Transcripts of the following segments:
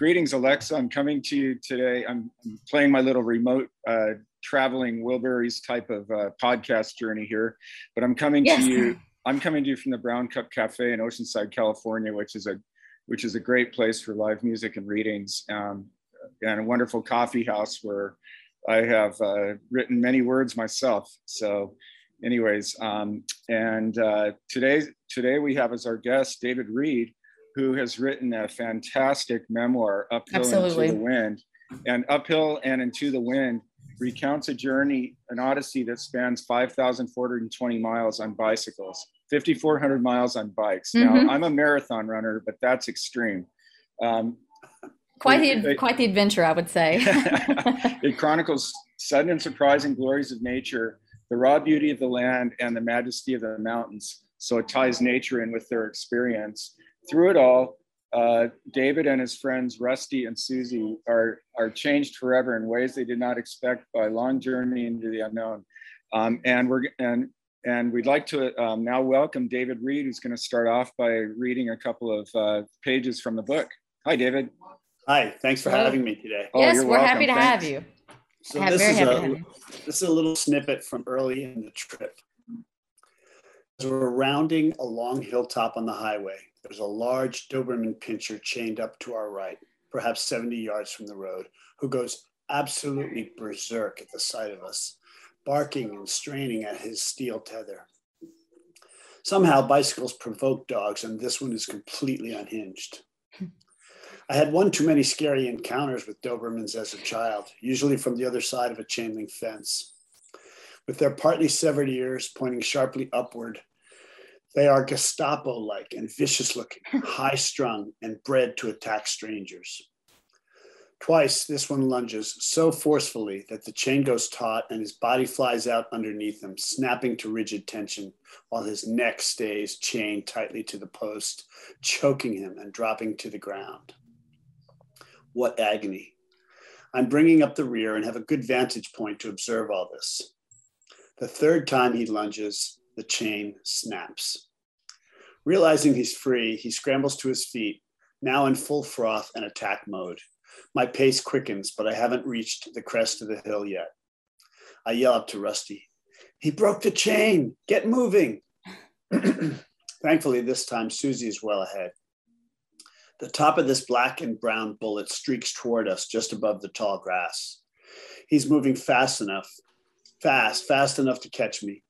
greetings, Alexa. I'm coming to you today. I'm playing my little remote uh, traveling Wilburys type of uh, podcast journey here, but I'm coming yes. to you. I'm coming to you from the Brown Cup Cafe in Oceanside, California, which is a which is a great place for live music and readings, um, and a wonderful coffee house where I have uh, written many words myself. So, anyways, um, and uh, today today we have as our guest David Reed, who has written a fantastic memoir, Uphill Absolutely. and to the Wind. And Uphill and Into the Wind recounts a journey, an odyssey that spans 5,420 miles on bicycles, 5,400 miles on bikes. Mm-hmm. Now, I'm a marathon runner, but that's extreme. Um, quite the, it, quite the adventure, I would say. it chronicles sudden and surprising glories of nature, the raw beauty of the land, and the majesty of the mountains. So it ties nature in with their experience through it all, uh, David and his friends Rusty and Susie are are changed forever in ways they did not expect by a long journey into the unknown. Um, and we're and and we'd like to um, now welcome David Reed, who's going to start off by reading a couple of uh, pages from the book. Hi, David. Hi, thanks for having me today. Oh, yes, we're welcome. happy to thanks. have you. So this is a this is a little snippet from early in the trip. As we're rounding a long hilltop on the highway, there's a large Doberman pinscher chained up to our right, perhaps 70 yards from the road, who goes absolutely berserk at the sight of us, barking and straining at his steel tether. Somehow, bicycles provoke dogs, and this one is completely unhinged. I had one too many scary encounters with Dobermans as a child, usually from the other side of a chain link fence. With their partly severed ears pointing sharply upward, they are Gestapo like and vicious looking, high strung, and bred to attack strangers. Twice, this one lunges so forcefully that the chain goes taut and his body flies out underneath him, snapping to rigid tension, while his neck stays chained tightly to the post, choking him and dropping to the ground. What agony! I'm bringing up the rear and have a good vantage point to observe all this. The third time he lunges, the chain snaps. Realizing he's free, he scrambles to his feet, now in full froth and attack mode. My pace quickens, but I haven't reached the crest of the hill yet. I yell up to Rusty, He broke the chain, get moving. Thankfully, this time Susie is well ahead. The top of this black and brown bullet streaks toward us just above the tall grass. He's moving fast enough, fast, fast enough to catch me.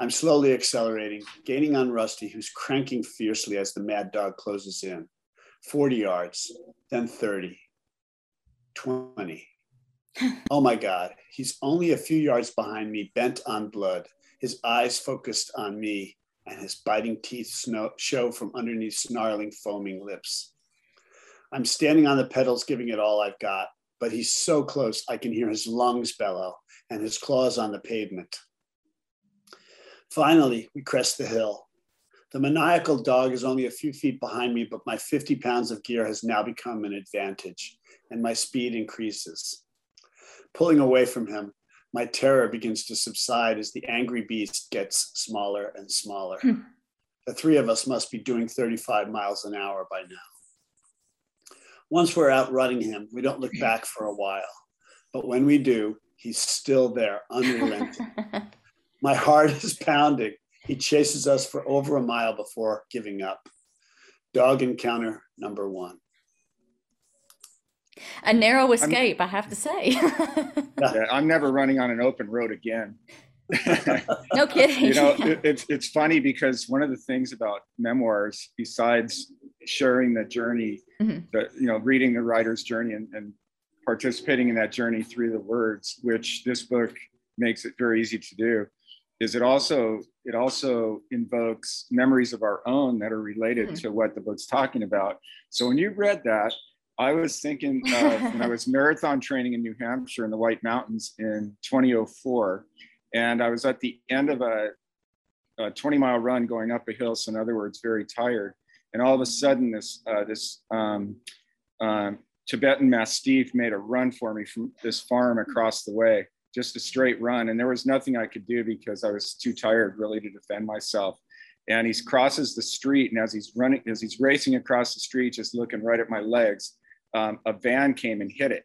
I'm slowly accelerating, gaining on Rusty, who's cranking fiercely as the mad dog closes in. 40 yards, then 30, 20. Oh my God, he's only a few yards behind me, bent on blood, his eyes focused on me, and his biting teeth snow- show from underneath snarling, foaming lips. I'm standing on the pedals, giving it all I've got, but he's so close I can hear his lungs bellow and his claws on the pavement. Finally, we crest the hill. The maniacal dog is only a few feet behind me, but my 50 pounds of gear has now become an advantage, and my speed increases. Pulling away from him, my terror begins to subside as the angry beast gets smaller and smaller. Hmm. The three of us must be doing 35 miles an hour by now. Once we're outrunning him, we don't look back for a while. But when we do, he's still there, unrelenting. My heart is pounding. He chases us for over a mile before giving up. Dog encounter number one. A narrow escape, I'm, i have to say. yeah, I'm never running on an open road again. no kidding. you know, it, it's it's funny because one of the things about memoirs, besides sharing the journey, mm-hmm. the you know, reading the writer's journey and, and participating in that journey through the words, which this book makes it very easy to do, is it also it also invokes memories of our own that are related mm-hmm. to what the book's talking about. So when you read that, I was thinking uh, when I was marathon training in New Hampshire in the White Mountains in 2004, and I was at the end of a, a 20 mile run going up a hill. So in other words, very tired. And all of a sudden, this uh, this um, um, Tibetan Mastiff made a run for me from this farm across the way just a straight run. And there was nothing I could do because I was too tired really to defend myself. And he crosses the street. And as he's running, as he's racing across the street, just looking right at my legs, um, a van came and hit it.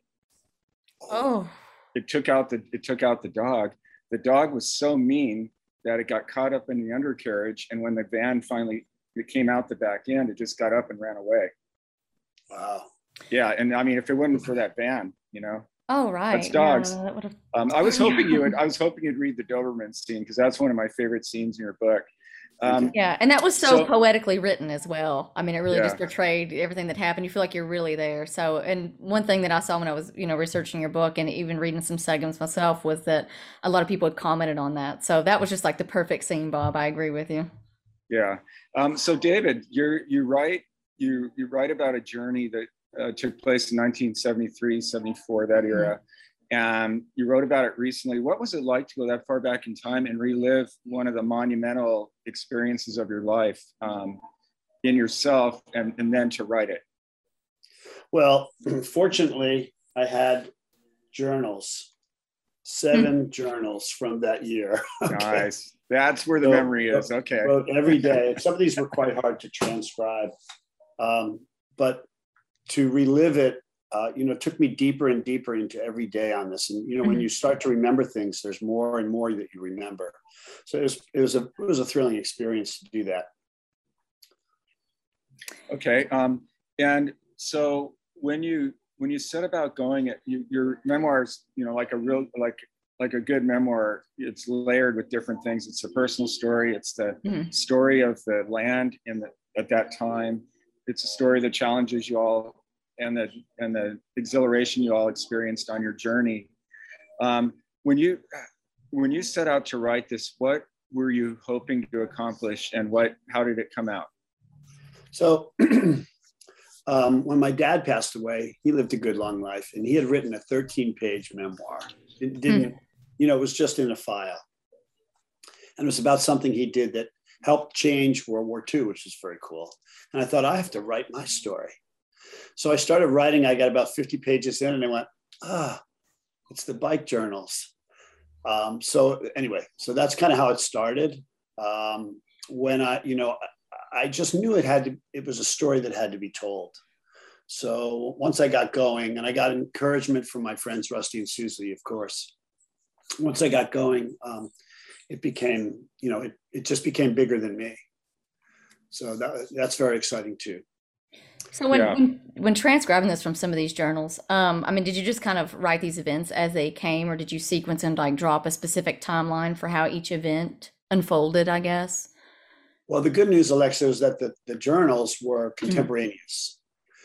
Oh. It took out the it took out the dog. The dog was so mean that it got caught up in the undercarriage, and when the van finally it came out the back end, it just got up and ran away. Wow. Yeah, and I mean, if it wasn't for that van, you know. Oh right. That's dogs. Yeah, um, I was hoping you would. I was hoping you'd read the Doberman scene because that's one of my favorite scenes in your book. Um, yeah, and that was so, so, poetically written as well. I mean, it really yeah. just portrayed everything that happened. You feel like you're really there. So, and one thing that I saw when I was, you know, researching your book and even reading some segments myself was that a lot of people had commented on that. So that was just like the perfect scene, Bob. I agree with you. Yeah. Um, so, David, you're you write you you write about a journey that uh, took place in 1973, 74, that era. Mm-hmm and you wrote about it recently. What was it like to go that far back in time and relive one of the monumental experiences of your life um, in yourself and, and then to write it? Well, fortunately, I had journals, seven journals from that year. okay. Nice. That's where the so, memory is. Okay. Wrote every day. Some of these were quite hard to transcribe. Um, but to relive it uh, you know, took me deeper and deeper into every day on this. And you know, mm-hmm. when you start to remember things, there's more and more that you remember. So it was it was a it was a thrilling experience to do that. Okay, um, and so when you when you set about going, at, you, your memoirs, you know, like a real like like a good memoir, it's layered with different things. It's a personal story. It's the mm-hmm. story of the land in the at that time. It's a story that challenges you all and the and the exhilaration you all experienced on your journey. Um, when you when you set out to write this, what were you hoping to accomplish, and what how did it come out? So. um, when my dad passed away, he lived a good long life, and he had written a 13-page memoir. It didn't, hmm. you know, it was just in a file, and it was about something he did that helped change World War II, which was very cool. And I thought I have to write my story. So I started writing. I got about 50 pages in and I went, ah, it's the bike journals. Um, so anyway, so that's kind of how it started. Um, when I, you know, I just knew it had to, it was a story that had to be told. So once I got going and I got encouragement from my friends, Rusty and Susie, of course, once I got going, um, it became, you know, it, it just became bigger than me. So that, that's very exciting too. So when, yeah. when, when transcribing this from some of these journals, um, I mean, did you just kind of write these events as they came, or did you sequence and like drop a specific timeline for how each event unfolded? I guess. Well, the good news, Alexa, is that the, the journals were mm-hmm. contemporaneous.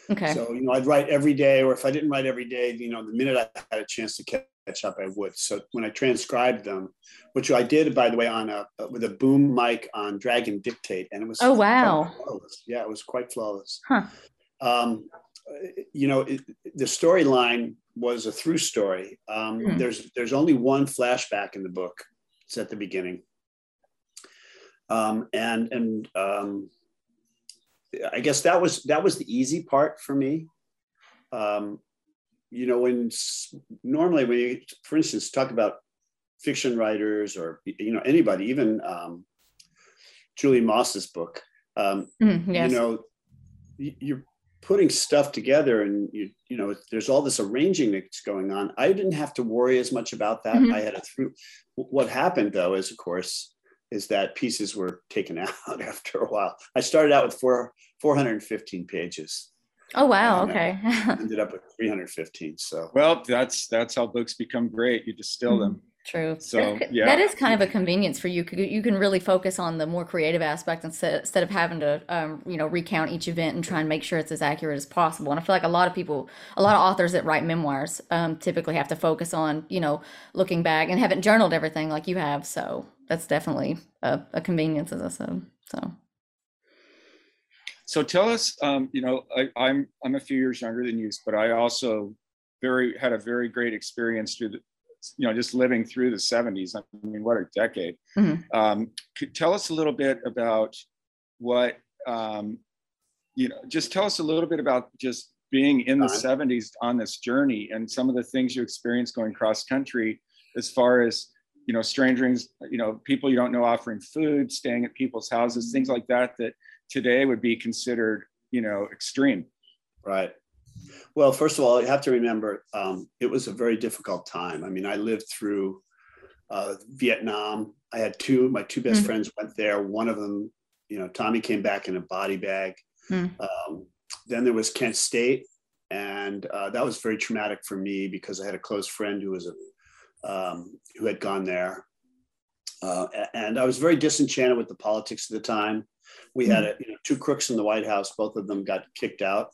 Mm. Okay. So you know, I'd write every day, or if I didn't write every day, you know, the minute I had a chance to catch up, I would. So when I transcribed them, which I did, by the way, on a with a boom mic on Dragon Dictate, and it was oh wow, yeah, it was quite flawless. Huh um, you know, it, the storyline was a through story. Um, mm. There's there's only one flashback in the book. It's at the beginning, um, and and um, I guess that was that was the easy part for me. Um, you know, when normally when you, for instance, talk about fiction writers or you know anybody, even um, Julie Moss's book, um, mm, yes. you know, you're putting stuff together and you you know there's all this arranging that's going on i didn't have to worry as much about that mm-hmm. i had a through what happened though is of course is that pieces were taken out after a while i started out with four 415 pages oh wow okay ended up with 315 so well that's that's how books become great you distill mm-hmm. them True. So yeah, that is kind of a convenience for you. You can really focus on the more creative aspect instead instead of having to, um, you know, recount each event and try and make sure it's as accurate as possible. And I feel like a lot of people, a lot of authors that write memoirs, um, typically have to focus on, you know, looking back and haven't journaled everything like you have. So that's definitely a, a convenience, as I said. So. So tell us, um, you know, I, I'm I'm a few years younger than you, but I also very had a very great experience through the, you know, just living through the 70s. I mean, what a decade. Mm-hmm. Um, could tell us a little bit about what, um, you know, just tell us a little bit about just being in the uh 70s on this journey and some of the things you experienced going cross country as far as, you know, strangers, you know, people you don't know offering food, staying at people's houses, things like that, that today would be considered, you know, extreme. Right. Well, first of all, you have to remember um, it was a very difficult time. I mean, I lived through uh, Vietnam. I had two, my two best mm. friends went there. One of them, you know, Tommy came back in a body bag. Mm. Um, then there was Kent State, and uh, that was very traumatic for me because I had a close friend who was a um, who had gone there, uh, and I was very disenchanted with the politics at the time. We had mm. a, you know, two crooks in the White House; both of them got kicked out.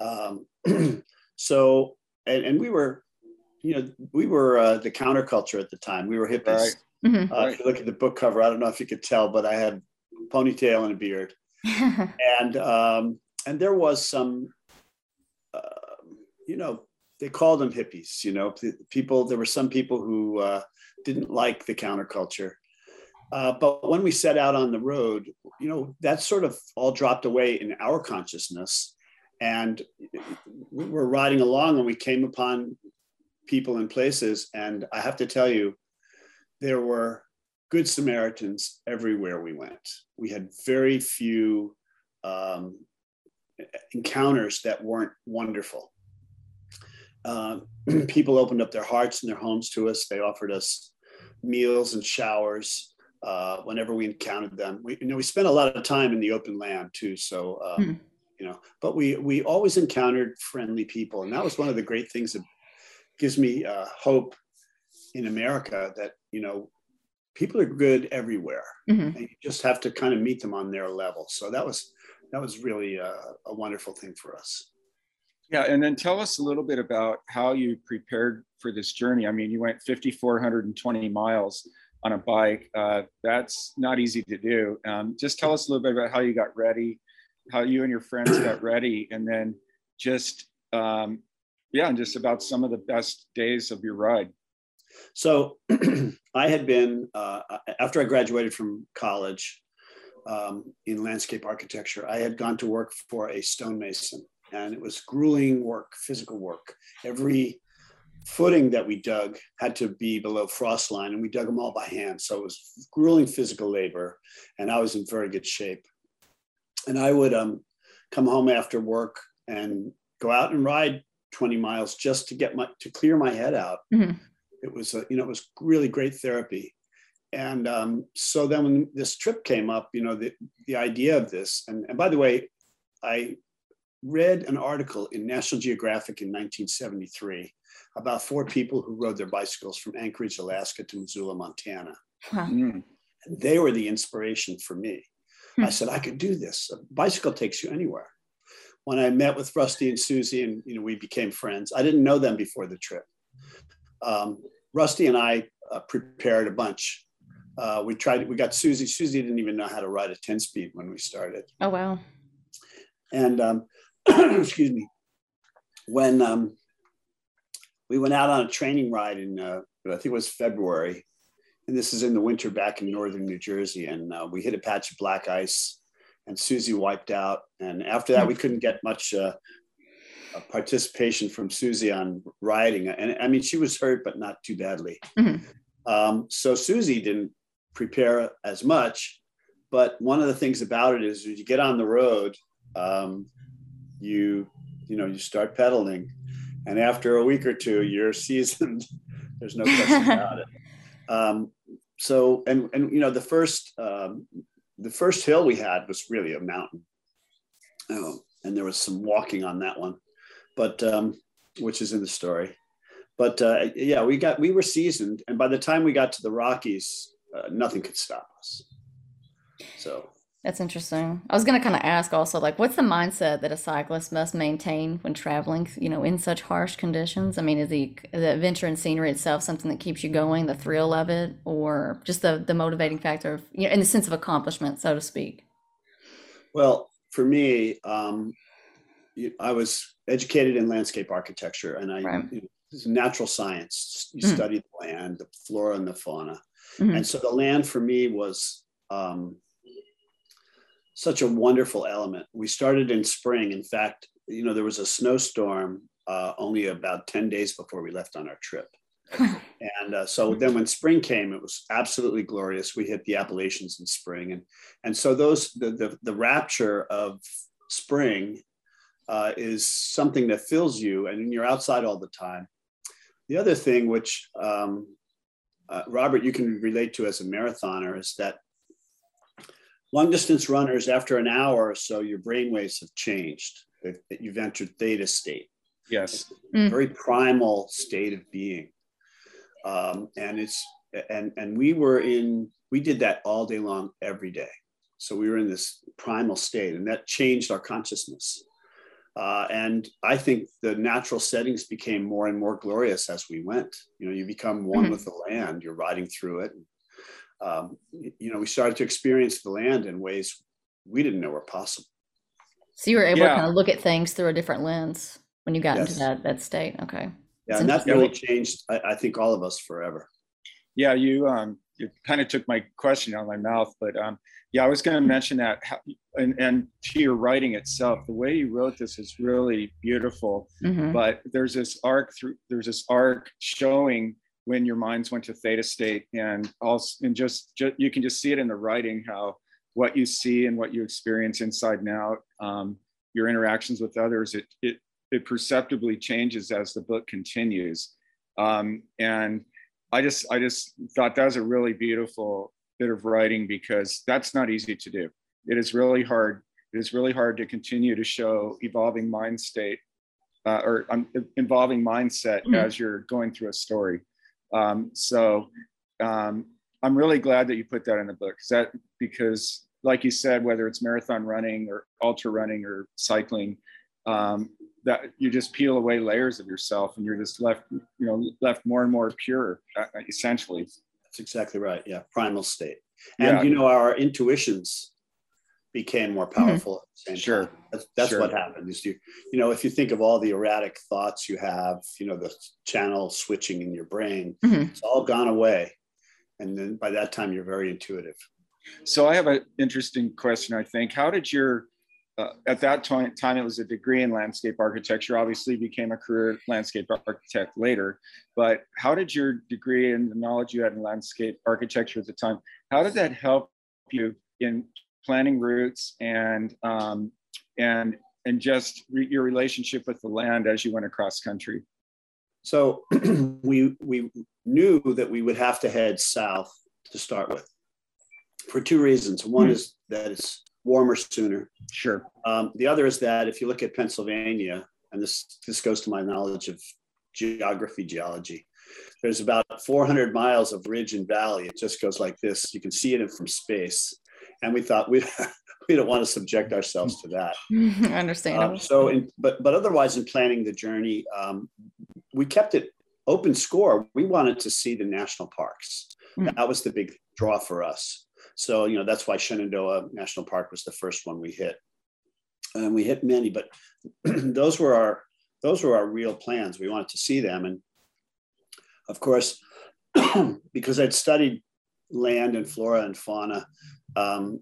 Um, so, and, and, we were, you know, we were uh, the counterculture at the time. We were hippies. Right. Mm-hmm. Uh, if you look at the book cover, I don't know if you could tell, but I had ponytail and a beard, and um, and there was some, uh, you know, they called them hippies. You know, people. There were some people who uh, didn't like the counterculture. Uh, but when we set out on the road, you know, that sort of all dropped away in our consciousness. And we were riding along and we came upon people and places. And I have to tell you, there were good Samaritans everywhere we went. We had very few um, encounters that weren't wonderful. Uh, people opened up their hearts and their homes to us. They offered us meals and showers uh, whenever we encountered them. We, you know, we spent a lot of time in the open land too. So, uh, hmm. you know, but we we always encountered friendly people, and that was one of the great things that gives me uh, hope in America that you know people are good everywhere, mm-hmm. and you just have to kind of meet them on their level. So that was that was really a, a wonderful thing for us. Yeah, and then tell us a little bit about how you prepared for this journey. I mean, you went 5,420 miles on a bike. Uh, that's not easy to do. Um, just tell us a little bit about how you got ready, how you and your friends got ready, and then just um, yeah, and just about some of the best days of your ride. So I had been uh, after I graduated from college um, in landscape architecture. I had gone to work for a stonemason, and it was grueling work, physical work. Every footing that we dug had to be below frost line, and we dug them all by hand. So it was grueling physical labor, and I was in very good shape. And I would um, come home after work and go out and ride 20 miles just to get my to clear my head out. Mm-hmm. It was a, you know it was really great therapy. And um, so then when this trip came up, you know the the idea of this, and, and by the way, I read an article in National Geographic in 1973 about four people who rode their bicycles from Anchorage, Alaska to Missoula, Montana. Huh. Mm. They were the inspiration for me. Hmm. I said, I could do this. A bicycle takes you anywhere. When I met with Rusty and Susie and you know we became friends, I didn't know them before the trip. Um, Rusty and I uh, prepared a bunch. Uh, we tried, we got Susie. Susie didn't even know how to ride a 10 speed when we started. Oh, wow. And um, excuse me, when um, we went out on a training ride in, uh, I think it was February, and this is in the winter back in northern New Jersey, and uh, we hit a patch of black ice, and Susie wiped out. And after that, we couldn't get much uh, participation from Susie on riding. And I mean, she was hurt, but not too badly. Mm-hmm. Um, so Susie didn't prepare as much. But one of the things about it is, when you get on the road, um, you you know you start pedaling and after a week or two you're seasoned. There's no question about it. Um, so and and you know the first um, the first hill we had was really a mountain. Oh, and there was some walking on that one but um, which is in the story. But uh, yeah we got we were seasoned and by the time we got to the rockies uh, nothing could stop us. So that's interesting. I was going to kind of ask also, like, what's the mindset that a cyclist must maintain when traveling, you know, in such harsh conditions? I mean, is the, the adventure and scenery itself something that keeps you going, the thrill of it, or just the, the motivating factor of, you know, in the sense of accomplishment, so to speak? Well, for me, um, I was educated in landscape architecture and I, right. you know, it's natural science. You mm-hmm. study the land, the flora and the fauna. Mm-hmm. And so the land for me was, um, such a wonderful element. We started in spring. In fact, you know, there was a snowstorm uh, only about 10 days before we left on our trip. and uh, so then when spring came, it was absolutely glorious. We hit the Appalachians in spring. And, and so those, the, the, the rapture of spring uh, is something that fills you and you're outside all the time. The other thing, which um, uh, Robert, you can relate to as a marathoner, is that long distance runners, after an hour or so, your brain waves have changed. You've entered theta state. Yes. Mm. Very primal state of being. Um, and it's and and we were in we did that all day long every day so we were in this primal state and that changed our consciousness uh, and i think the natural settings became more and more glorious as we went you know you become one mm-hmm. with the land you're riding through it um, you know we started to experience the land in ways we didn't know were possible so you were able yeah. to kind of look at things through a different lens when you got yes. into that that state okay yeah and that really changed I, I think all of us forever yeah, you um, you kind of took my question out of my mouth, but um, yeah, I was going to mention that, how, and and to your writing itself, the way you wrote this is really beautiful. Mm-hmm. But there's this arc through, there's this arc showing when your minds went to theta state, and also, and just, just you can just see it in the writing how what you see and what you experience inside and out, um, your interactions with others, it it it perceptibly changes as the book continues, um, and I just I just thought that was a really beautiful bit of writing because that's not easy to do. It is really hard. It is really hard to continue to show evolving mind state uh, or um, involving mindset mm-hmm. as you're going through a story. Um, so um, I'm really glad that you put that in the book. That because, like you said, whether it's marathon running or ultra running or cycling, um, that you just peel away layers of yourself and you're just left you know left more and more pure uh, essentially that's exactly right yeah primal state and yeah. you know our intuitions became more mm-hmm. powerful mm-hmm. sure time. that's, that's sure. what happened is you you know if you think of all the erratic thoughts you have you know the channel switching in your brain mm-hmm. it's all gone away and then by that time you're very intuitive so i have an interesting question i think how did your uh, at that time, time, it was a degree in landscape architecture. Obviously, became a career landscape architect later. But how did your degree and the knowledge you had in landscape architecture at the time, how did that help you in planning routes and um, and and just re- your relationship with the land as you went across country? So we we knew that we would have to head south to start with, for two reasons. One mm-hmm. is that it's warmer sooner. Sure. Um, the other is that if you look at Pennsylvania, and this this goes to my knowledge of geography, geology. There's about 400 miles of ridge and valley. It just goes like this. You can see it from space, and we thought we we don't want to subject ourselves to that. Understandable. Um, so, in, but but otherwise, in planning the journey, um, we kept it open score. We wanted to see the national parks. Mm. That was the big draw for us. So, you know, that's why Shenandoah National Park was the first one we hit. And we hit many, but those were our those were our real plans. We wanted to see them. And of course, because I'd studied land and flora and fauna, um,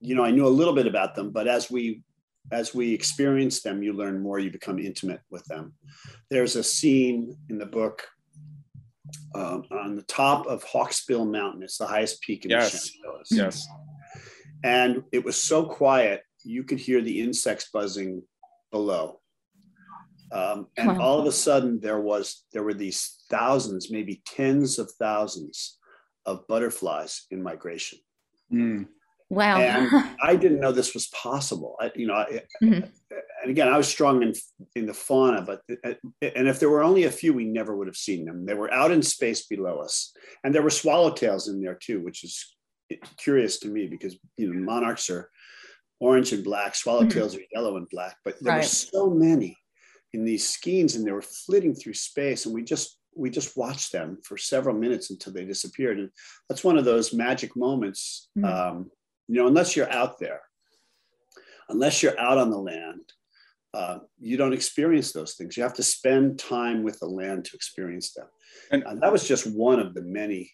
you know, I knew a little bit about them, but as we as we experience them, you learn more, you become intimate with them. There's a scene in the book um, on the top of Hawksbill Mountain. It's the highest peak in yes. the Shenandoahs. Yes. And it was so quiet, you could hear the insects buzzing below. Um, and wow. all of a sudden, there was there were these thousands, maybe tens of thousands of butterflies in migration. Mm. Wow. And I didn't know this was possible. I, you know, I, mm-hmm and again, I was strong in in the fauna, but and if there were only a few, we never would have seen them. They were out in space below us, and there were swallowtails in there too, which is curious to me because you know monarchs are orange and black, swallowtails mm-hmm. are yellow and black, but there right. were so many in these skeins, and they were flitting through space, and we just we just watched them for several minutes until they disappeared, and that's one of those magic moments. Mm-hmm. Um, you know, unless you're out there, unless you're out on the land uh, you don't experience those things. You have to spend time with the land to experience them. And, and that was just one of the many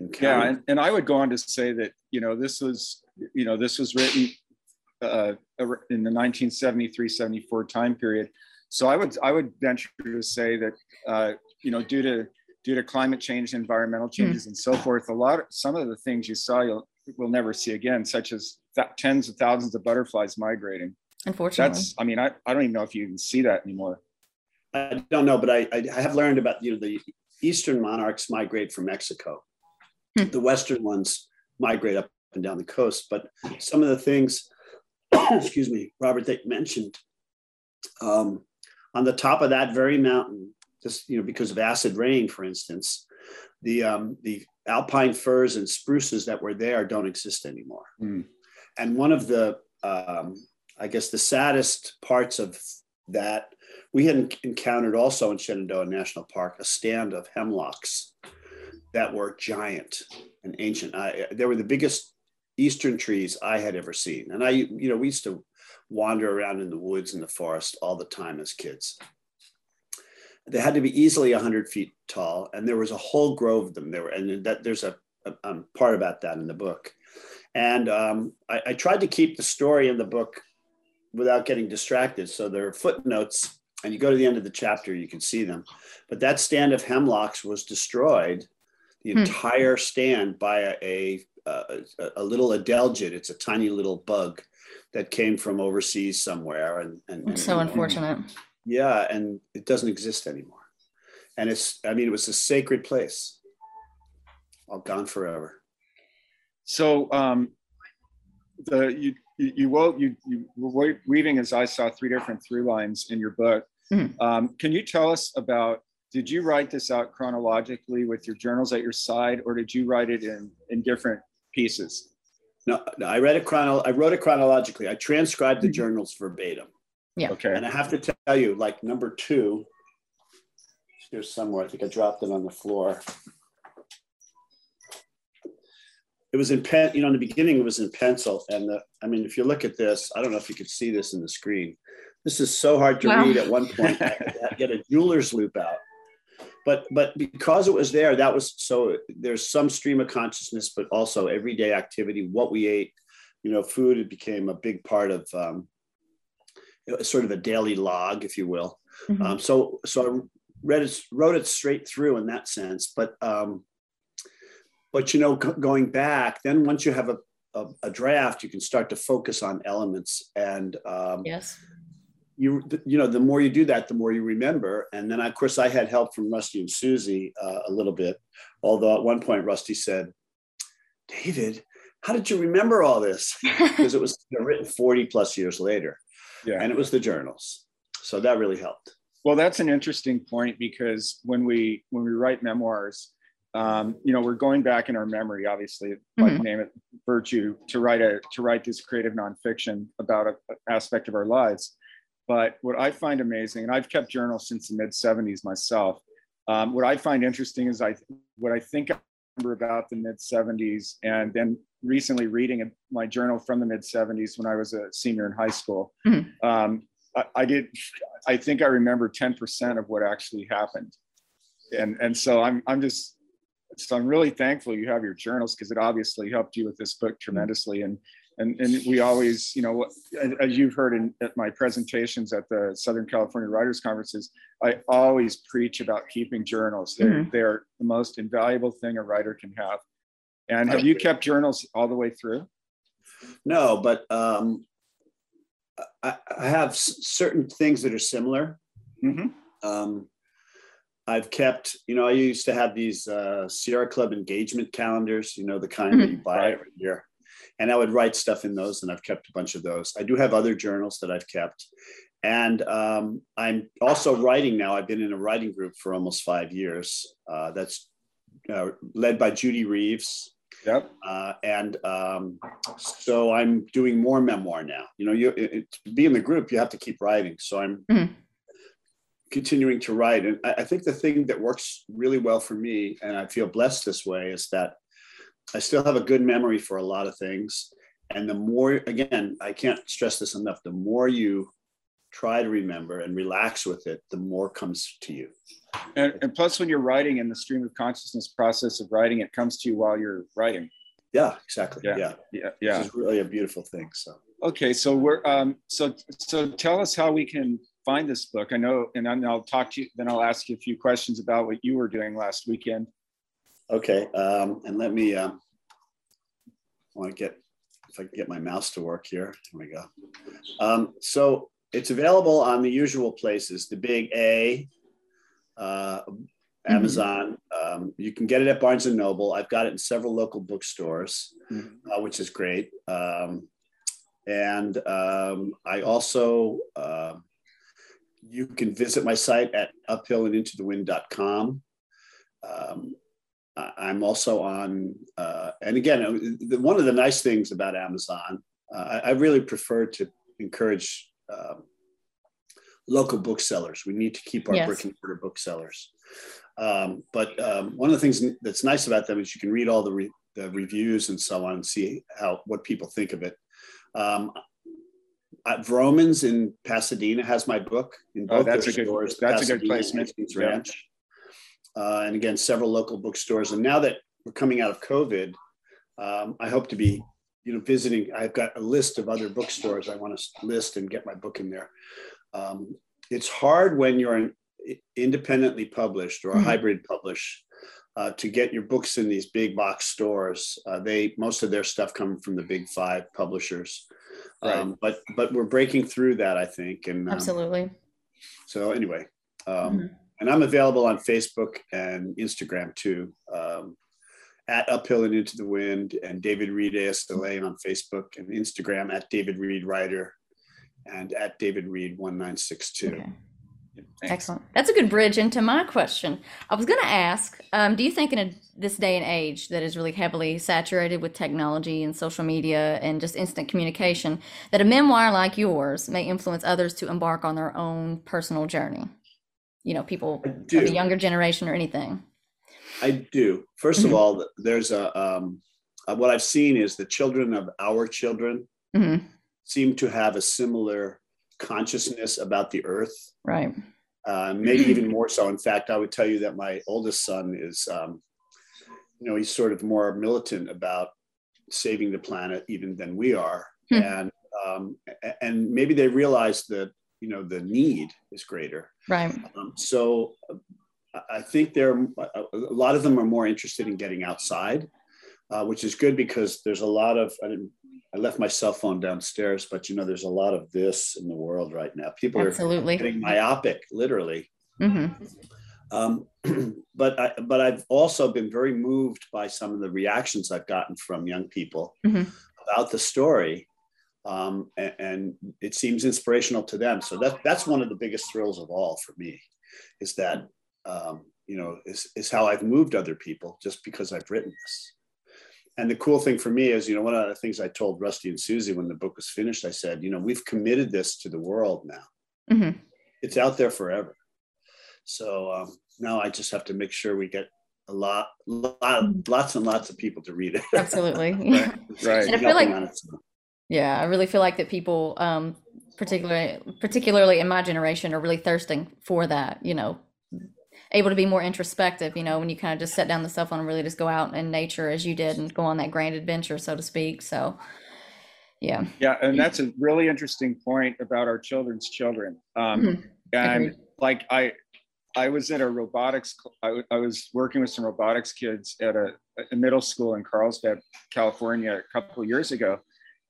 encounters. Yeah, and, and, I would go on to say that you know this was you know this was written uh, in the 1973-74 time period. So I would I would venture to say that uh, you know due to due to climate change, environmental hmm. changes, mm. and so forth, a lot of some of the things you saw you'll will never see again, such as th- tens of thousands of butterflies migrating Unfortunately, that's. I mean, I, I don't even know if you can see that anymore. I don't know, but I, I have learned about you know the eastern monarchs migrate from Mexico. Hmm. The western ones migrate up and down the coast. But some of the things, excuse me, Robert, that mentioned um, on the top of that very mountain, just you know because of acid rain, for instance, the um, the alpine firs and spruces that were there don't exist anymore. Mm. And one of the um, I guess the saddest parts of that we had encountered also in Shenandoah National Park a stand of hemlocks that were giant and ancient. I, they were the biggest eastern trees I had ever seen. And I, you know, we used to wander around in the woods and the forest all the time as kids. They had to be easily 100 feet tall, and there was a whole grove of them. There were, and that there's a, a um, part about that in the book. And um, I, I tried to keep the story in the book without getting distracted. So there are footnotes, and you go to the end of the chapter, you can see them. But that stand of hemlocks was destroyed, the hmm. entire stand by a, a, a, a, little adelgid. It's a tiny little bug that came from overseas somewhere. And, and, and so unfortunate. And, yeah, and it doesn't exist anymore. And it's, I mean, it was a sacred place, all gone forever. So um, the you you you, wrote, you you were weaving as I saw three different through lines in your book. Mm-hmm. Um, can you tell us about? Did you write this out chronologically with your journals at your side, or did you write it in in different pieces? No, no I read it chrono. I wrote it chronologically. I transcribed the mm-hmm. journals verbatim. Yeah. Okay. And I have to tell you, like number two, here's somewhere. I think I dropped it on the floor it was in pen, you know, in the beginning it was in pencil. And the, I mean, if you look at this, I don't know if you could see this in the screen. This is so hard to wow. read at one point. I get a jeweler's loupe out. But but because it was there, that was so there's some stream of consciousness, but also everyday activity, what we ate, you know, food it became a big part of um, sort of a daily log, if you will. Mm-hmm. Um, so so I read it, wrote it straight through in that sense. But um, but you know, going back, then once you have a, a, a draft, you can start to focus on elements. And um, yes, you you know, the more you do that, the more you remember. And then of course, I had help from Rusty and Susie uh, a little bit. Although at one point, Rusty said, "David, how did you remember all this?" Because it was written 40 plus years later. Yeah. And it was the journals. So that really helped. Well, that's an interesting point because when we when we write memoirs, um, you know, we're going back in our memory, obviously, mm-hmm. like name it virtue, to write a to write this creative nonfiction about an aspect of our lives. But what I find amazing, and I've kept journals since the mid '70s myself. Um, what I find interesting is I what I think I remember about the mid '70s, and then recently reading my journal from the mid '70s when I was a senior in high school. Mm-hmm. Um, I, I did. I think I remember 10% of what actually happened, and and so I'm I'm just so I'm really thankful you have your journals because it obviously helped you with this book tremendously. And and and we always, you know, as you've heard in at my presentations at the Southern California Writers Conferences, I always preach about keeping journals. They're mm-hmm. they're the most invaluable thing a writer can have. And have you kept journals all the way through? No, but um, I, I have certain things that are similar. Mm-hmm. Um, I've kept, you know, I used to have these uh, Sierra Club engagement calendars, you know, the kind mm-hmm. that you buy every year. And I would write stuff in those, and I've kept a bunch of those. I do have other journals that I've kept. And um, I'm also writing now. I've been in a writing group for almost five years. Uh, that's uh, led by Judy Reeves. Yep. Uh, and um, so I'm doing more memoir now. You know, you it, to be in the group, you have to keep writing. So I'm mm-hmm continuing to write. And I, I think the thing that works really well for me, and I feel blessed this way, is that I still have a good memory for a lot of things. And the more, again, I can't stress this enough, the more you try to remember and relax with it, the more comes to you. And, and, plus, when you're writing in the stream of consciousness process of writing, it comes to you while you're writing. Yeah, exactly. Yeah, yeah, yeah. yeah. It's really a beautiful thing. So okay, so we're um, so so tell us how we can find this book. I know, and then I'll talk to you, then I'll ask you a few questions about what you were doing last weekend. Okay. Um, and let me, um, I want to get if I can get my mouse to work here. Here we go. Um, so it's available on the usual places, the big A, uh, mm-hmm. Amazon. Mm-hmm. Um, you can get it at Barnes and Noble. I've got it in several local bookstores, mm-hmm. uh, which is great. Um, and um, I also, uh, you can visit my site at uphillandintothewind.com. Um, I'm also on, uh, and again, uh, one of the nice things about Amazon, uh, I, I, really prefer to encourage um, local booksellers. We need to keep our yes. brick and mortar booksellers. Um, but um, one of the things that's nice about them is you can read all the, re- the reviews and so on and see how what people think of it. Um, Vroman's in Pasadena has my book in oh, both oh, that's a good, stores. That's Pasadena a good placement. Ranch uh, and again, several local bookstores. And now that we're coming out of COVID, um, I hope to be, you know, visiting. I've got a list of other bookstores I want to list and get my book in there. Um, it's hard when you're an independently published or a mm-hmm. hybrid publish uh, to get your books in these big box stores. Uh, they most of their stuff coming from the big five publishers, right. um, but but we're breaking through that, I think. And um, absolutely. So anyway, um, mm-hmm and I'm available on Facebook and Instagram too. Um, at Uphill and Into the Wind and David Reed ASLA on Facebook and Instagram at David Reed Writer and at David Reed 1962. Okay. Excellent. That's a good bridge into my question. I was going to ask um, Do you think in a, this day and age that is really heavily saturated with technology and social media and just instant communication, that a memoir like yours may influence others to embark on their own personal journey? You know people of the younger generation or anything? I do. 1st mm-hmm. of all there's a um, uh, what i've seen is the children of our children mm-hmm. seem to have a similar consciousness about the earth. Right. Uh, maybe even more so. In fact i would tell you that my oldest son is um, you know he's sort of more militant about saving the planet even than we are. Hmm. and um, and maybe they realize that you know the need is greater right um, so i think there a lot of them are more interested in getting outside uh, which is good because there's a lot of I, didn't, I left my cell phone downstairs but you know there's a lot of this in the world right now people Absolutely. are getting myopic literally mm-hmm. um, but I, but I've also been very moved by some of the reactions I've gotten from young people mm-hmm. about the story, um, and, and, it seems inspirational to them. So that that's one of the biggest thrills of all for me, is that um, you know is is how I've moved other people just because I've written this. And the cool thing for me is, you know, one of the things I told Rusty and Susie when the book was finished, I said, you know, we've committed this to the world now. Mm-hmm. It's out there forever. So um, now I just have to make sure we get a lot, lot, lots and lots of people to read it. Absolutely. right. right. And I feel like yeah, I really feel like that people, um, particularly particularly in my generation, are really thirsting for that. You know, able to be more introspective. You know, when you kind of just set down the cell phone and really just go out in nature as you did and go on that grand adventure, so to speak. So, yeah. Yeah, and that's a really interesting point about our children's children. Um, mm-hmm. And Agreed. like I, I was at a robotics. I, I was working with some robotics kids at a, a middle school in Carlsbad, California, a couple of years ago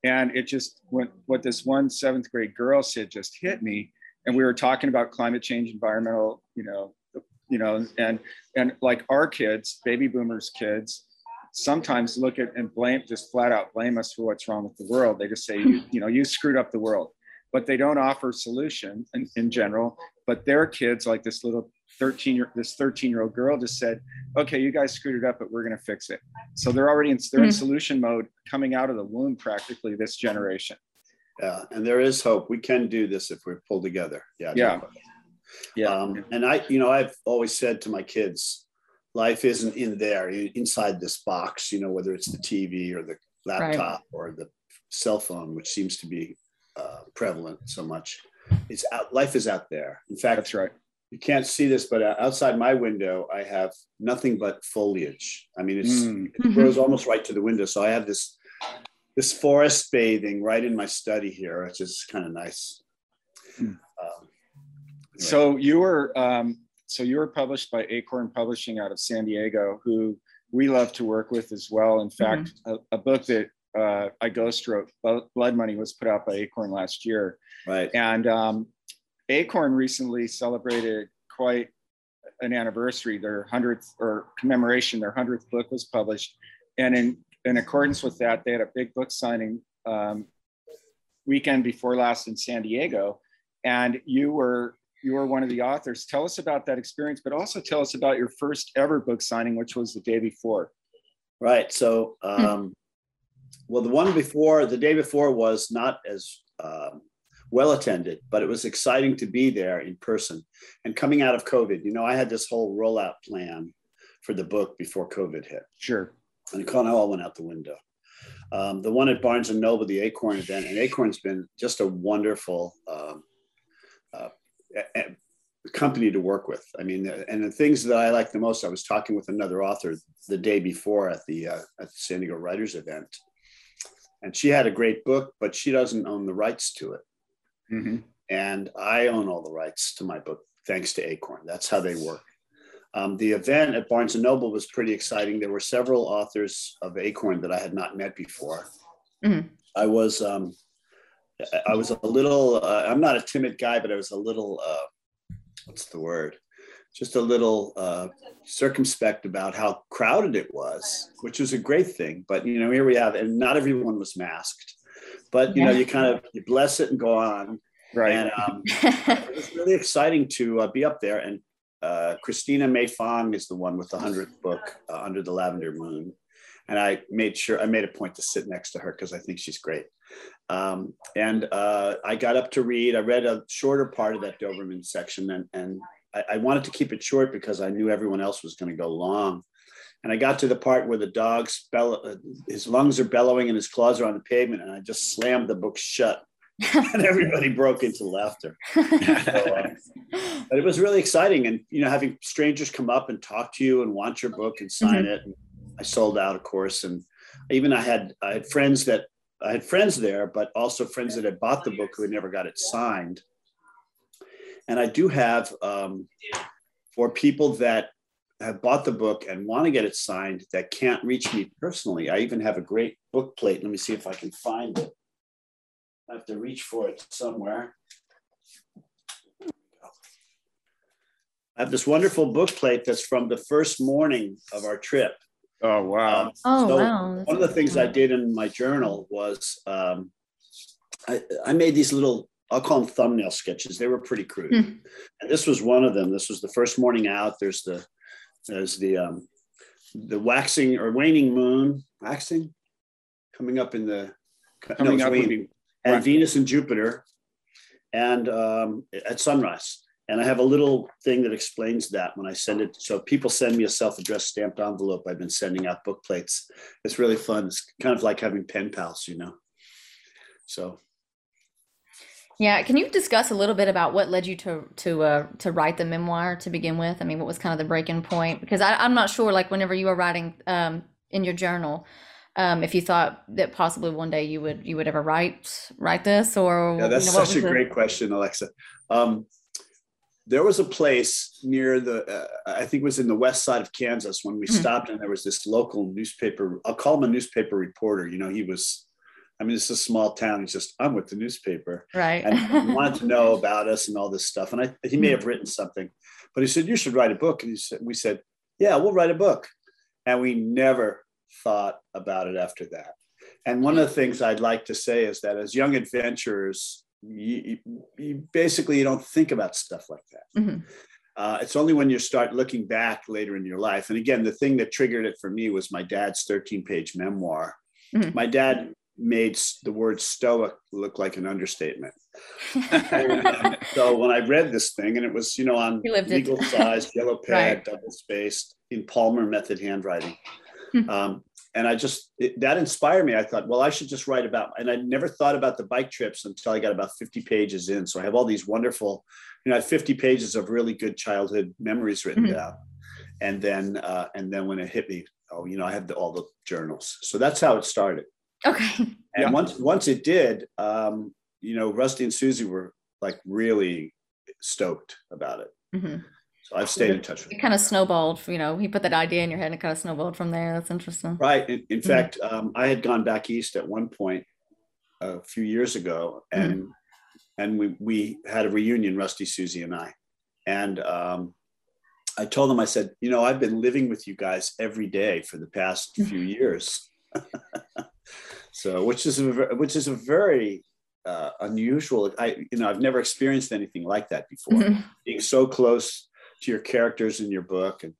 and it just went what this one seventh grade girl said just hit me. And we were talking about climate change environmental you know you know and and like our kids baby boomers kids sometimes look at and blame just flat out blame us for what's wrong with the world. They just say you, you know you screwed up the world. But they don't offer solution in, in general but their kids like this little 13 year this 13 year old girl just said okay you guys screwed it up but we're going to fix it. So they're already in they're mm-hmm. in solution mode coming out of the womb practically this generation. Yeah and there is hope. We can do this if we pull together. Yeah yeah. yeah. Um, and i you know i've always said to my kids life isn't in there inside this box you know whether it's the tv or the laptop right. or the cell phone which seems to be uh, prevalent so much. It's out life is out there. In fact that's right you can't see this, but uh, outside my window, I have nothing but foliage. I mean, it's, mm. it grows almost right to the window. So I have this this forest bathing right in my study here, which is kind of nice. Mm. Um, anyway. So you were um, so you were published by Acorn Publishing out of San Diego, who we love to work with as well. In fact, mm-hmm. a, a, book that uh, I ghost wrote Blood Money was put out by Acorn last year. Right. And um, Acorn recently celebrated quite an anniversary, their 100th or commemoration, their 100th book was published. And in, in accordance with that, they had a big book signing um, weekend before last in San Diego. And you were you were one of the authors. Tell us about that experience, but also tell us about your first ever book signing, which was the day before. Right. So, um, well, the one before, the day before was not as um, well attended, but it was exciting to be there in person. And coming out of COVID, you know, I had this whole rollout plan for the book before COVID hit. Sure. And it kind of all went out the window. Um, the one at Barnes and Noble, the Acorn event, and Acorn's been just a wonderful um, uh, company to work with. I mean, and the things that I like the most, I was talking with another author the day before at the, uh, at the San Diego Writers event, and she had a great book, but she doesn't own the rights to it. Mm-hmm. And I own all the rights to my book, thanks to Acorn. That's how they work. Um, the event at Barnes and Noble was pretty exciting. There were several authors of Acorn that I had not met before. Mm-hmm. I was um, I was a little, uh, I'm not a timid guy, but I was a little, uh, what's the word? Just a little uh, circumspect about how crowded it was, which was a great thing. But, you know, here we have, and not everyone was masked, but, you yeah. know, you kind of you bless it and go on. Right. And um, it was really exciting to uh, be up there. And uh, Christina May Fong is the one with the 100th book, uh, Under the Lavender Moon. And I made sure, I made a point to sit next to her because I think she's great. Um, and uh, I got up to read. I read a shorter part of that Doberman section, and, and I, I wanted to keep it short because I knew everyone else was going to go long. And I got to the part where the dog's bellow, uh, his lungs are bellowing and his claws are on the pavement, and I just slammed the book shut. and everybody broke into laughter. so, uh, but it was really exciting, and you know, having strangers come up and talk to you and want your book and sign mm-hmm. it. And I sold out, of course, and even I had I had friends that I had friends there, but also friends that had bought the book who had never got it signed. And I do have um, for people that have bought the book and want to get it signed that can't reach me personally. I even have a great book plate. Let me see if I can find it. I have to reach for it somewhere. I have this wonderful book plate that's from the first morning of our trip. Oh wow! Um, oh so wow! one of the things I did in my journal was um, I, I made these little I'll call them thumbnail sketches. They were pretty crude, hmm. and this was one of them. This was the first morning out. There's the there's the um, the waxing or waning moon waxing coming up in the coming no, up waning, and right. Venus and Jupiter, and um, at sunrise. And I have a little thing that explains that when I send it. So people send me a self-addressed stamped envelope. I've been sending out book plates. It's really fun. It's kind of like having pen pals, you know. So yeah, can you discuss a little bit about what led you to to uh, to write the memoir to begin with? I mean, what was kind of the breaking point? Because I, I'm not sure, like whenever you were writing um, in your journal, um, if you thought that possibly one day you would you would ever write write this, or yeah, that's you know, such a the... great question, Alexa. Um, there was a place near the uh, i think it was in the west side of kansas when we mm-hmm. stopped and there was this local newspaper i'll call him a newspaper reporter you know he was i mean it's a small town he's just i'm with the newspaper right and he wanted to know about us and all this stuff and I, he may mm-hmm. have written something but he said you should write a book and he said we said yeah we'll write a book and we never thought about it after that and one of the things i'd like to say is that as young adventurers you, you basically you don't think about stuff like that. Mm-hmm. Uh, it's only when you start looking back later in your life. And again, the thing that triggered it for me was my dad's 13 page memoir. Mm-hmm. My dad made the word stoic look like an understatement. and, so when I read this thing, and it was, you know, on legal size, yellow pad, right. double spaced, in Palmer method handwriting. Hmm. Um, and I just it, that inspired me. I thought, well, I should just write about. And I never thought about the bike trips until I got about 50 pages in. So I have all these wonderful, you know, I have 50 pages of really good childhood memories written mm-hmm. down. And then uh, and then when it hit me, oh, you know, I had the, all the journals. So that's how it started. Okay. And yeah. once once it did, um, you know, Rusty and Susie were like really stoked about it. Mm-hmm. So I've stayed in touch with. It kind of snowballed. You know, he put that idea in your head and it kind of snowballed from there. That's interesting. Right. In, in mm-hmm. fact, um, I had gone back east at one point a few years ago, and mm-hmm. and we we had a reunion, Rusty, Susie, and I, and um, I told them, I said, you know, I've been living with you guys every day for the past few years. so, which is a, which is a very uh, unusual. I, you know, I've never experienced anything like that before. Mm-hmm. Being so close to your characters in your book, and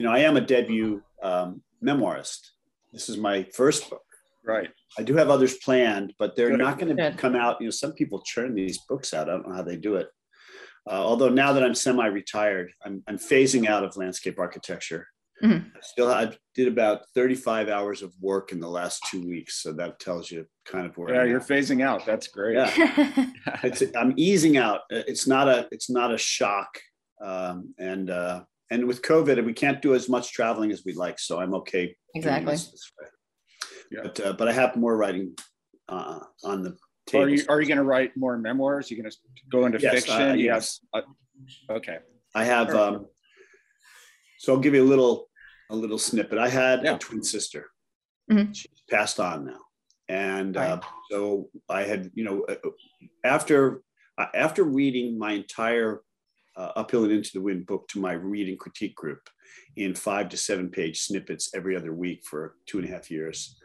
you know, I am a debut um, memoirist. This is my first book. Right. I do have others planned, but they're Good. not going to come out. You know, some people churn these books out. I don't know how they do it. Uh, although now that I'm semi-retired, I'm, I'm phasing out of landscape architecture. Mm-hmm. I still, I did about 35 hours of work in the last two weeks, so that tells you kind of where. Yeah, I'm you're at. phasing out. That's great. Yeah, I'm easing out. It's not a, it's not a shock, um, and uh, and with COVID, we can't do as much traveling as we'd like, so I'm okay. Exactly. Yeah. But uh, but I have more writing uh, on the table. are you are you going to write more memoirs? Are you going to go into yes, fiction? Uh, yes. Uh, okay. I have. Um, so I'll give you a little a little snippet. I had yeah. a twin sister. Mm-hmm. She's passed on now, and uh, right. uh, so I had you know uh, after uh, after reading my entire uh, Uphill and Into the Wind book to my reading critique group in five to seven page snippets every other week for two and a half years.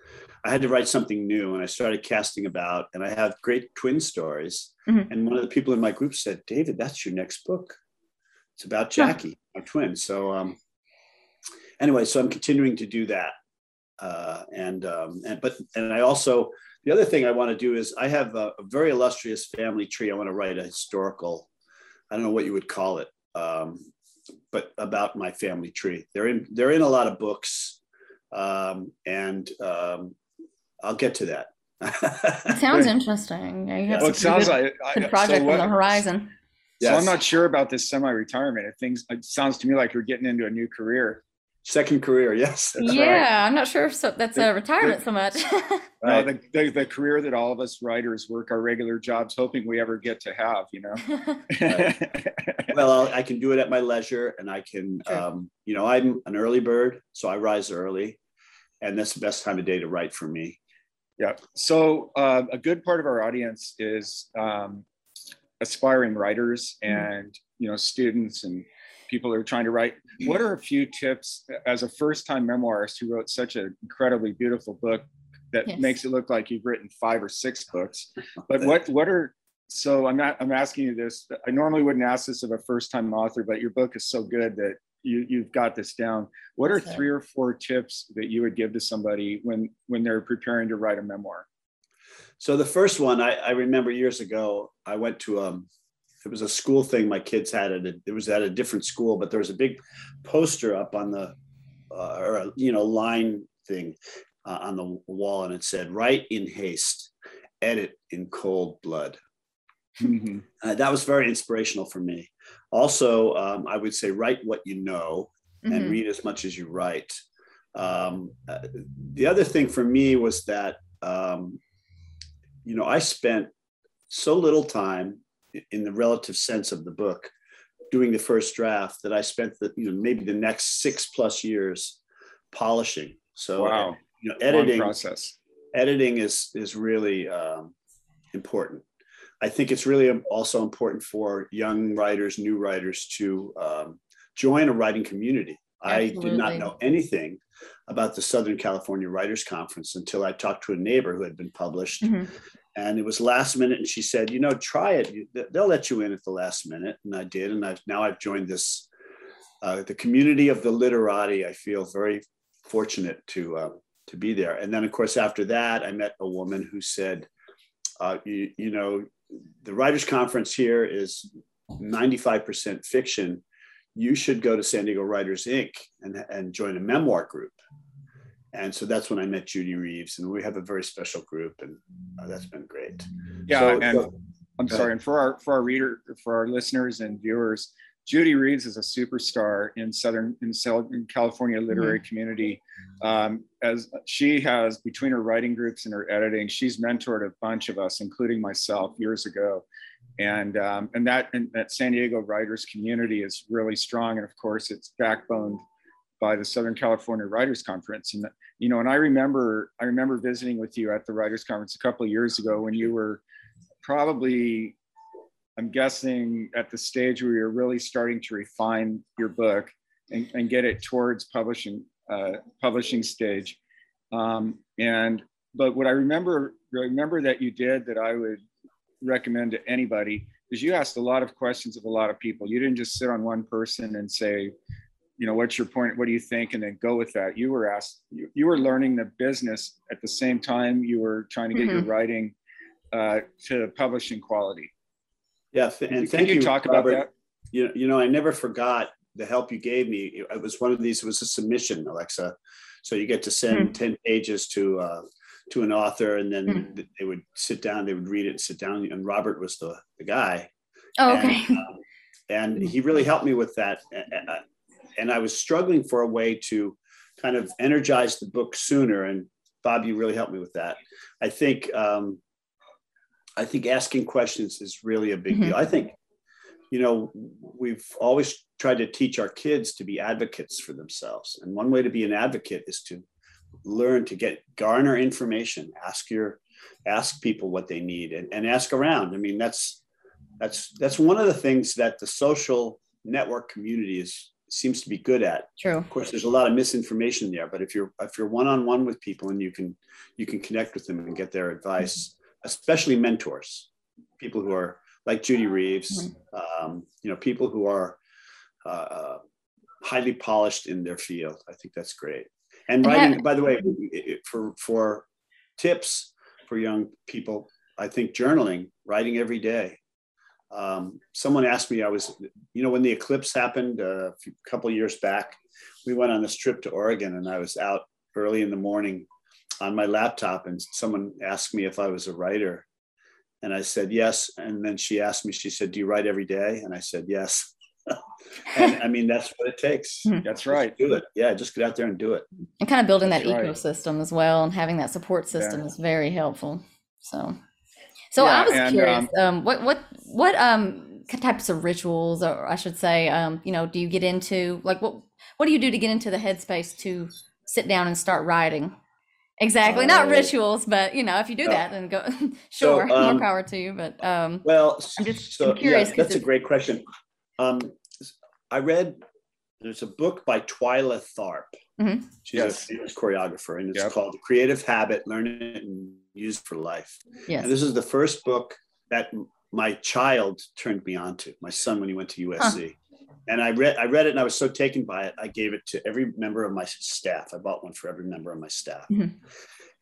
I had to write something new and I started casting about and I have great twin stories. Mm-hmm. And one of the people in my group said, David, that's your next book. It's about Jackie, yeah. my twin. So um, anyway, so I'm continuing to do that. Uh, and, um, and, but, and I also, the other thing I want to do is I have a, a, very illustrious family tree. I want to write a historical, I don't know what you would call it, um, but about my family tree. They're in, they're in a lot of books. Um, and um, I'll get to that. it sounds interesting. You have well, it sounds good, like good project so what, on the horizon. Yes. So I'm not sure about this semi-retirement. It things it sounds to me like you're getting into a new career. Second career, yes. yeah, right. I'm not sure if so, that's a retirement so much. no, the, the, the, career that all of us writers work our regular jobs, hoping we ever get to have. You know. well, I'll, i can do it at my leisure, and I can, sure. um, you know, I'm an early bird, so I rise early, and that's the best time of day to write for me. Yeah. So uh, a good part of our audience is um, aspiring writers mm-hmm. and you know students and people are trying to write. What are a few tips as a first-time memoirist who wrote such an incredibly beautiful book that yes. makes it look like you've written five or six books? But what what are so I'm not I'm asking you this. I normally wouldn't ask this of a first-time author, but your book is so good that you you've got this down. What are three or four tips that you would give to somebody when when they're preparing to write a memoir? So the first one I, I remember years ago, I went to um it was a school thing my kids had at a, it was at a different school, but there was a big poster up on the uh, or a, you know line thing uh, on the wall, and it said "Write in haste, edit in cold blood." Mm-hmm. Uh, that was very inspirational for me. Also, um, I would say write what you know mm-hmm. and read as much as you write. Um, uh, the other thing for me was that, um, you know, I spent so little time in the relative sense of the book doing the first draft that I spent the, you know, maybe the next six plus years polishing. So, wow. you know, editing Long process. Editing is is really um, important. I think it's really also important for young writers, new writers to um, join a writing community. Absolutely. I did not know anything about the Southern California Writers Conference until I talked to a neighbor who had been published. Mm-hmm. And it was last minute, and she said, "You know, try it. They'll let you in at the last minute." And I did, and I've now I've joined this uh, the community of the literati. I feel very fortunate to uh, to be there. And then, of course, after that, I met a woman who said, uh, you, you know, the writers conference here is 95% fiction you should go to san diego writers Ink and, and join a memoir group and so that's when i met judy reeves and we have a very special group and uh, that's been great yeah so, and so, i'm sorry and for our for our reader for our listeners and viewers Judy Reeves is a superstar in Southern in Southern California literary mm-hmm. community. Um, as she has between her writing groups and her editing, she's mentored a bunch of us, including myself, years ago. and um, and that and that San Diego writers community is really strong, and of course it's backboned by the Southern California Writers Conference. And you know, and I remember I remember visiting with you at the Writers Conference a couple of years ago when you were probably, I'm guessing, at the stage where you're really starting to refine your book and, and get it towards publishing uh, publishing stage. Um, and but what I remember remember that you did that I would recommend to anybody is you asked a lot of questions of a lot of people. You didn't just sit on one person and say, you know, what's your point? What do you think? And then go with that. You were asked, you, you were learning the business at the same time you were trying to get mm-hmm. your writing uh, to publishing quality. Yeah, and Can thank you, talk Robert. about that. You know, you know, I never forgot the help you gave me. It was one of these. It was a submission, Alexa. So you get to send mm-hmm. ten pages to uh, to an author, and then mm-hmm. they would sit down. They would read it and sit down. And Robert was the the guy. Oh, okay. And, um, and he really helped me with that. And I was struggling for a way to kind of energize the book sooner. And Bob, you really helped me with that. I think um, I think asking questions is really a big mm-hmm. deal. I think, you know, we've always tried to teach our kids to be advocates for themselves. And one way to be an advocate is to learn to get garner information, ask your ask people what they need and, and ask around. I mean, that's that's that's one of the things that the social network community is seems to be good at. True. Of course, there's a lot of misinformation there, but if you're if you're one on one with people and you can you can connect with them and get their advice, especially mentors, people who are like Judy Reeves, mm-hmm. um, you know, people who are uh, uh, highly polished in their field. I think that's great. And writing, by the way, for for tips for young people, I think journaling, writing every day. Um, someone asked me, I was, you know, when the eclipse happened uh, a few, couple years back, we went on this trip to Oregon, and I was out early in the morning on my laptop and someone asked me if I was a writer. And I said, yes. And then she asked me, she said, do you write every day? And I said, yes. and I mean, that's what it takes. Hmm. That's right. Just do it. Yeah. Just get out there and do it. And kind of building that's that right. ecosystem as well and having that support system yeah. is very helpful. So, so yeah, I was and, curious, um, um, what, what, what, um, types of rituals, or I should say, um, you know, do you get into like what, what do you do to get into the headspace to sit down and start writing? Exactly, uh, not rituals, but you know, if you do that, then go. sure, so, um, more power to you. But um, well, I'm just so, I'm curious. Yeah, that's a great question. Um, I read there's a book by Twyla Tharp. Mm-hmm. She's yes. a famous choreographer, and it's yep. called The Creative Habit: Learn It and Use for Life. Yes. And this is the first book that my child turned me on to. My son when he went to USC. Huh and I read I read it and I was so taken by it. I gave it to every member of my staff. I bought one for every member of my staff. Mm-hmm.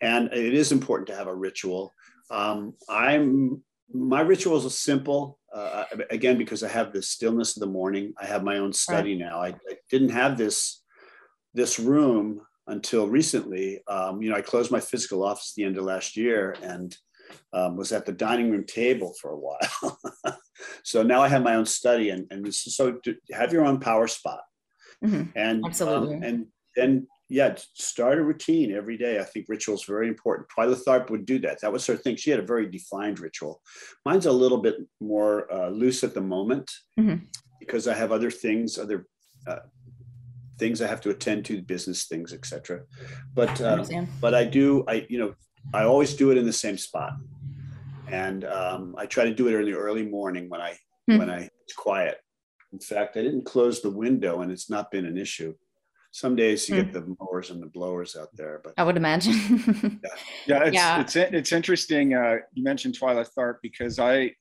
And it is important to have a ritual. Um, I'm my rituals are simple. Uh, again, because I have the stillness of the morning. I have my own study right. now. I, I, didn't have this this room until recently. Um, you know, I closed my physical office at the end of last year, and um, was at the dining room table for a while. so now I have my own study, and, and so have your own power spot. Mm-hmm. And absolutely, um, and then yeah, start a routine every day. I think ritual is very important. Twyla Tharp would do that. That was her thing. She had a very defined ritual. Mine's a little bit more uh, loose at the moment mm-hmm. because I have other things, other uh, things I have to attend to, business things, etc. But uh, but I do. I you know I always do it in the same spot, and um, I try to do it in the early morning when I hmm. when I it's quiet. In fact, I didn't close the window, and it's not been an issue. Some days you hmm. get the mowers and the blowers out there, but I would imagine. yeah. yeah, it's, yeah. it's it's interesting. Uh, you mentioned Twyla Tharp because I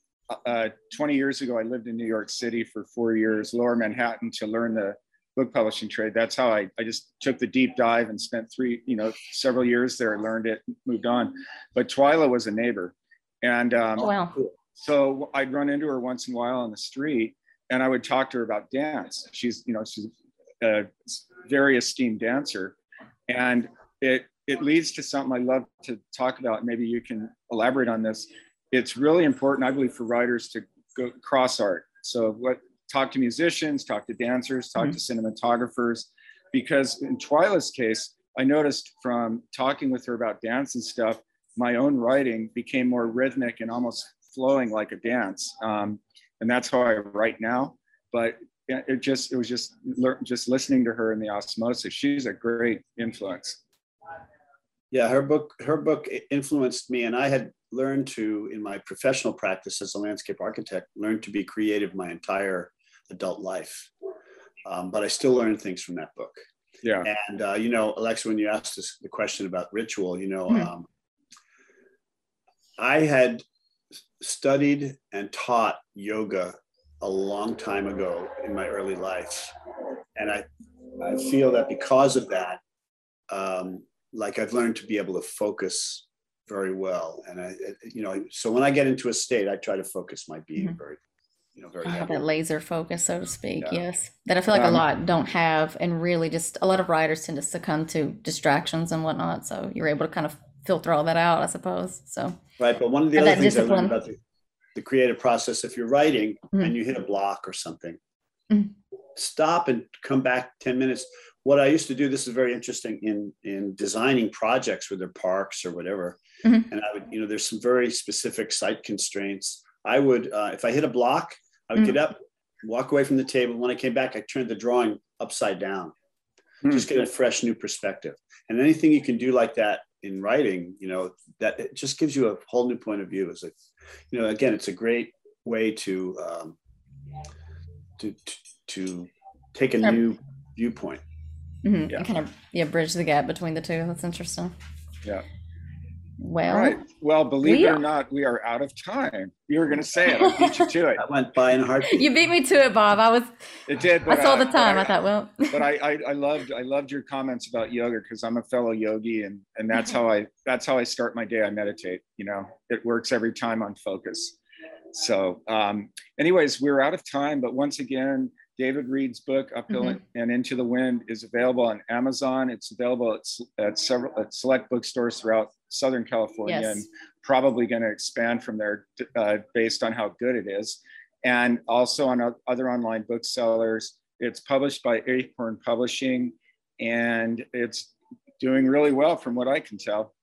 uh, 20 years ago I lived in New York City for four years, Lower Manhattan, to learn the book publishing trade. That's how I, I just took the deep dive and spent three, you know, several years there, learned it, moved on. But Twyla was a neighbor. And um, oh, wow. so I'd run into her once in a while on the street and I would talk to her about dance. She's, you know, she's a very esteemed dancer. And it, it leads to something I love to talk about. Maybe you can elaborate on this. It's really important, I believe, for writers to go cross art. So what talk to musicians, talk to dancers, talk mm-hmm. to cinematographers, because in Twyla's case, I noticed from talking with her about dance and stuff, my own writing became more rhythmic and almost flowing like a dance. Um, and that's how I write now. But it just, it was just, just listening to her in the osmosis. She's a great influence. Yeah, her book, her book influenced me, and I had learned to, in my professional practice as a landscape architect, learn to be creative my entire adult life. Um, but I still learned things from that book. Yeah. And uh, you know, Alexa, when you asked us the question about ritual, you know, mm-hmm. um, I had studied and taught yoga a long time ago in my early life, and I I feel that because of that, um, like I've learned to be able to focus very well. And I, you know, so when I get into a state, I try to focus my being mm-hmm. very, you know, very. have that laser focus, so to speak. Yeah. Yes, that I feel like um, a lot don't have, and really just a lot of writers tend to succumb to distractions and whatnot. So you're able to kind of filter all that out, I suppose. So right, but one of the other things discipline. I learned about the, the creative process, if you're writing mm-hmm. and you hit a block or something, mm-hmm. stop and come back ten minutes what I used to do, this is very interesting in in designing projects, whether parks or whatever. Mm-hmm. And I would, you know, there's some very specific site constraints. I would, uh, if I hit a block, I would mm-hmm. get up, walk away from the table. When I came back, I turned the drawing upside down, mm-hmm. just get a fresh new perspective. And anything you can do like that in writing, you know, that it just gives you a whole new point of view. As a, you know, again, it's a great way to um, to, to, to take a new viewpoint. Mm-hmm. Yeah. And kind of yeah, bridge the gap between the two. That's interesting. Yeah. Well, right. Well, believe we it or not, we are out of time. You were going to say it. I beat you to it. I went by in a heartbeat. You beat me to it, Bob. I was. It did. I saw uh, the time. I, I, thought, well. but I, I, I, loved, I loved your comments about yoga because I'm a fellow yogi, and and that's how I, that's how I start my day. I meditate. You know, it works every time on focus. So, um, anyways, we're out of time. But once again, David Reed's book, Uphill mm-hmm. and Into the Wind, is available on Amazon. It's available at, at several at select bookstores throughout Southern California, yes. and probably going to expand from there uh, based on how good it is. And also on other online booksellers. It's published by Acorn Publishing, and it's doing really well from what I can tell.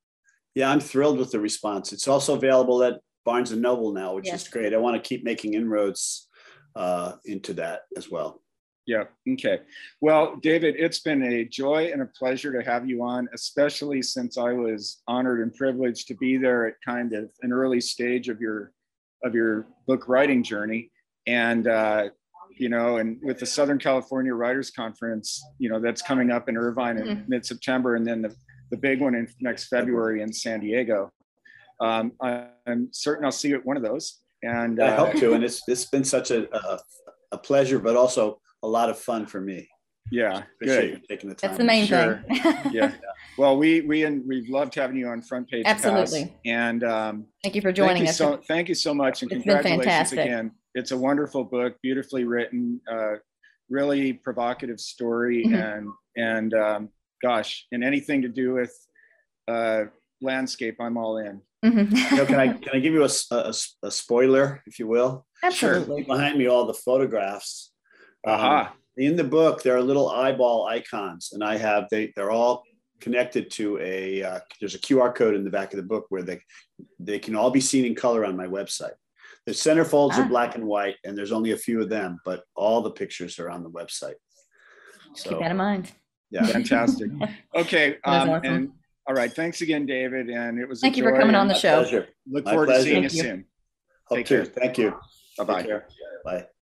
Yeah, I'm thrilled with the response. It's also available at Barnes and Noble now, which yes. is great. I want to keep making inroads uh, into that as well. Yeah. Okay. Well, David, it's been a joy and a pleasure to have you on, especially since I was honored and privileged to be there at kind of an early stage of your of your book writing journey. And uh, you know, and with the Southern California Writers Conference, you know, that's coming up in Irvine in mm-hmm. mid-September, and then the, the big one in next February in San Diego. Um, I'm certain I'll see you at one of those. And uh, I hope to. And it's it's been such a, a, a pleasure, but also a lot of fun for me. Yeah, Appreciate good. taking the time. That's the main sure. thing. yeah. Well, we we and we've loved having you on Front Page. Absolutely. Pass. And um, thank you for joining thank you us. So, thank you so much, and it's congratulations again. It's a wonderful book, beautifully written, uh, really provocative story, mm-hmm. and and um, gosh, and anything to do with uh, landscape, I'm all in. Mm-hmm. you know, can I can I give you a, a, a spoiler, if you will? Absolutely. Sure. Behind me, all the photographs. Uh-huh. Um, in the book, there are little eyeball icons, and I have they they're all connected to a uh, there's a QR code in the back of the book where they they can all be seen in color on my website. The centerfolds ah. are black and white, and there's only a few of them, but all the pictures are on the website. So, Keep that in mind. Yeah, fantastic. Okay, um, awesome. and all right. Thanks again, David. And it was thank you for coming on the show. Pleasure. Look My forward pleasure. to seeing you soon. Hope Take to. Care. Thank you. Bye bye. Bye.